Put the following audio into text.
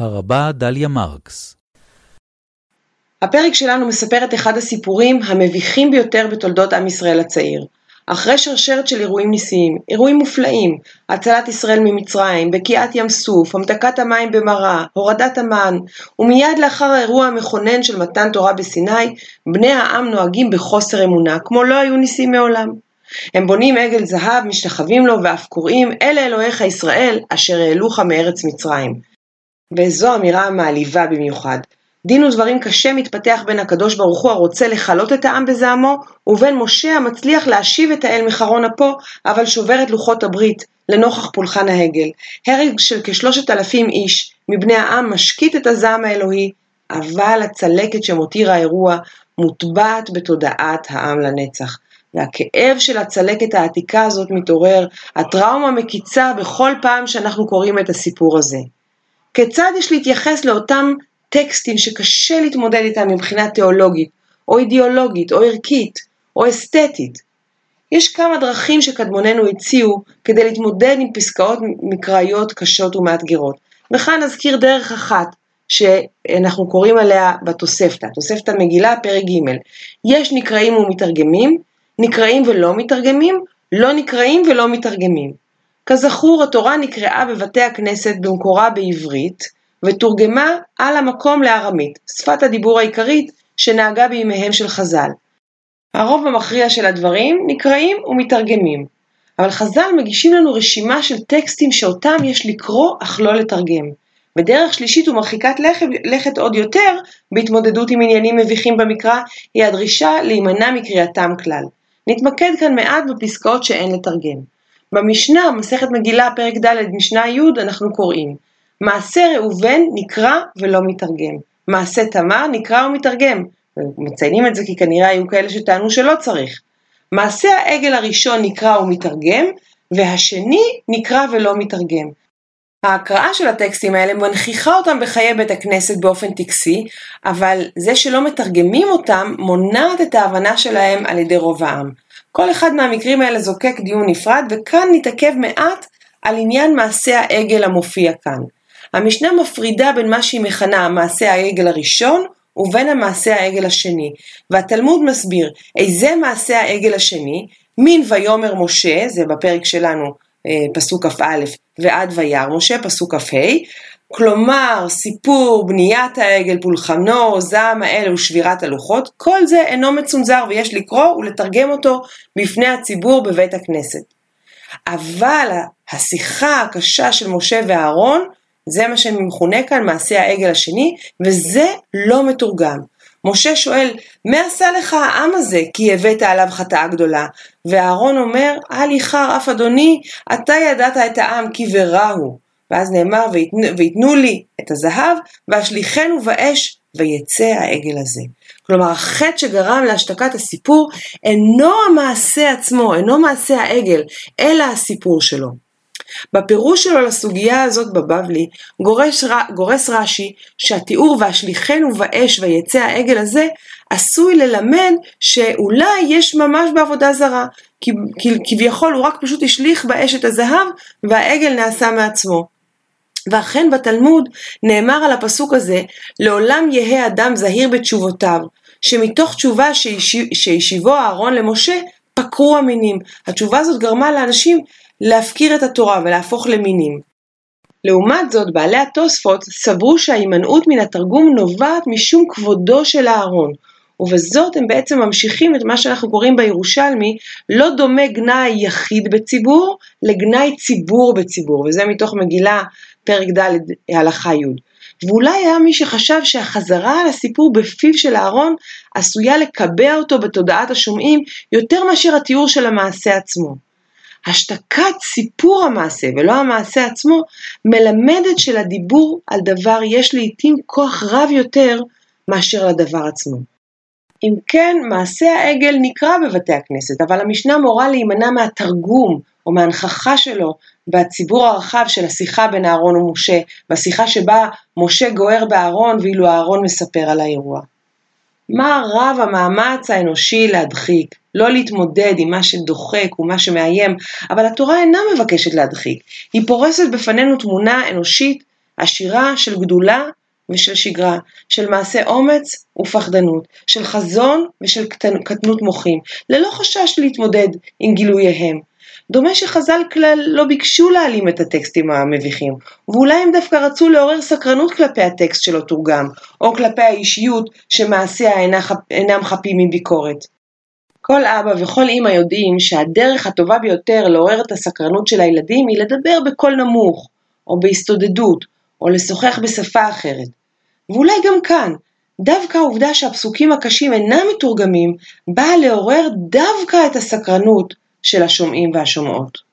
הרבה דליה מרקס הפרק שלנו מספר את אחד הסיפורים המביכים ביותר בתולדות עם ישראל הצעיר. אחרי שרשרת של אירועים ניסיים, אירועים מופלאים, הצלת ישראל ממצרים, בקיעת ים סוף, המתקת המים במרה, הורדת המן, ומיד לאחר האירוע המכונן של מתן תורה בסיני, בני העם נוהגים בחוסר אמונה, כמו לא היו ניסים מעולם. הם בונים עגל זהב, משתחווים לו ואף קוראים, אלה אלוהיך ישראל, אשר העלוך מארץ מצרים. וזו אמירה מעליבה במיוחד. דין ודברים קשה מתפתח בין הקדוש ברוך הוא הרוצה לכלות את העם בזעמו, ובין משה המצליח להשיב את האל מחרון אפו, אבל שובר את לוחות הברית, לנוכח פולחן העגל. הרג של כשלושת אלפים איש מבני העם משקיט את הזעם האלוהי, אבל הצלקת שמותיר האירוע מוטבעת בתודעת העם לנצח. והכאב של הצלקת העתיקה הזאת מתעורר, הטראומה מקיצה בכל פעם שאנחנו קוראים את הסיפור הזה. כיצד יש להתייחס לאותם טקסטים שקשה להתמודד איתם מבחינה תיאולוגית, או אידיאולוגית, או ערכית, או אסתטית. יש כמה דרכים שקדמוננו הציעו כדי להתמודד עם פסקאות מקראיות קשות ומאתגרות. וכאן נזכיר דרך אחת שאנחנו קוראים עליה בתוספתא, תוספתא מגילה, פרק ג' יש נקראים ומתרגמים, נקראים ולא מתרגמים, לא נקראים ולא מתרגמים. כזכור, התורה נקראה בבתי הכנסת במקורה בעברית, ותורגמה על המקום לארמית, שפת הדיבור העיקרית שנהגה בימיהם של חז"ל. הרוב המכריע של הדברים נקראים ומתרגמים, אבל חז"ל מגישים לנו רשימה של טקסטים שאותם יש לקרוא אך לא לתרגם. ודרך שלישית ומרחיקת לכת, לכת עוד יותר, בהתמודדות עם עניינים מביכים במקרא, היא הדרישה להימנע מקריאתם כלל. נתמקד כאן מעט בפסקאות שאין לתרגם. במשנה, מסכת מגילה, פרק ד', משנה י', אנחנו קוראים מעשה ראובן נקרא ולא מתרגם. מעשה תמר נקרא ומתרגם. מציינים את זה כי כנראה היו כאלה שטענו שלא צריך. מעשה העגל הראשון נקרא ומתרגם, והשני נקרא ולא מתרגם. ההקראה של הטקסטים האלה מנכיחה אותם בחיי בית הכנסת באופן טקסי, אבל זה שלא מתרגמים אותם מונעת את ההבנה שלהם על ידי רוב העם. כל אחד מהמקרים האלה זוקק דיון נפרד, וכאן נתעכב מעט על עניין מעשה העגל המופיע כאן. המשנה מפרידה בין מה שהיא מכנה מעשה העגל הראשון ובין המעשה העגל השני, והתלמוד מסביר איזה מעשה העגל השני, מין ויאמר משה, זה בפרק שלנו פסוק כ"א, ועד וירא משה, פסוק כ"ה, כלומר סיפור בניית העגל, פולחנו, זעם האל ושבירת הלוחות, כל זה אינו מצונזר ויש לקרוא ולתרגם אותו בפני הציבור בבית הכנסת. אבל השיחה הקשה של משה ואהרון זה מה שמכונה כאן מעשה העגל השני, וזה לא מתורגם. משה שואל, מה עשה לך העם הזה כי הבאת עליו חטאה גדולה? ואהרון אומר, אל יחר אף אדוני, אתה ידעת את העם כי ורע הוא. ואז נאמר, ויתנו לי את הזהב, ואשליכנו באש, ויצא העגל הזה. כלומר, החטא שגרם להשתקת הסיפור אינו המעשה עצמו, אינו מעשה העגל, אלא הסיפור שלו. בפירוש שלו לסוגיה הזאת בבבלי, גורס, גורס רש"י שהתיאור והשליכנו באש ויצא העגל הזה עשוי ללמד שאולי יש ממש בעבודה זרה, כי כביכול הוא רק פשוט השליך באש את הזהב והעגל נעשה מעצמו. ואכן בתלמוד נאמר על הפסוק הזה, לעולם יהא אדם זהיר בתשובותיו, שמתוך תשובה שהשיבו אהרון למשה, פקרו המינים. התשובה הזאת גרמה לאנשים להפקיר את התורה ולהפוך למינים. לעומת זאת, בעלי התוספות סברו שההימנעות מן התרגום נובעת משום כבודו של אהרון, ובזאת הם בעצם ממשיכים את מה שאנחנו קוראים בירושלמי, לא דומה גנאי יחיד בציבור לגנאי ציבור בציבור, וזה מתוך מגילה פרק ד' הלכה י'. ואולי היה מי שחשב שהחזרה על הסיפור בפיו של אהרון עשויה לקבע אותו בתודעת השומעים יותר מאשר התיאור של המעשה עצמו. השתקת סיפור המעשה ולא המעשה עצמו מלמדת שלדיבור על דבר יש לעיתים כוח רב יותר מאשר לדבר עצמו. אם כן, מעשה העגל נקרא בבתי הכנסת, אבל המשנה מורה להימנע מהתרגום או מהנכחה שלו בציבור הרחב של השיחה בין אהרון ומשה, בשיחה שבה משה גוער באהרון ואילו אהרון מספר על האירוע. מה רב המאמץ האנושי להדחיק, לא להתמודד עם מה שדוחק ומה שמאיים, אבל התורה אינה מבקשת להדחיק, היא פורסת בפנינו תמונה אנושית עשירה של גדולה ושל שגרה, של מעשה אומץ ופחדנות, של חזון ושל קטנות מוחים, ללא חשש להתמודד עם גילוייהם. דומה שחז"ל כלל לא ביקשו להעלים את הטקסטים המביכים, ואולי הם דווקא רצו לעורר סקרנות כלפי הטקסט שלא תורגם, או כלפי האישיות שמעשיה אינם חפים מביקורת. כל אבא וכל אימא יודעים שהדרך הטובה ביותר לעורר את הסקרנות של הילדים היא לדבר בקול נמוך, או בהסתודדות, או לשוחח בשפה אחרת. ואולי גם כאן, דווקא העובדה שהפסוקים הקשים אינם מתורגמים, באה לעורר דווקא את הסקרנות של השומעים והשומעות.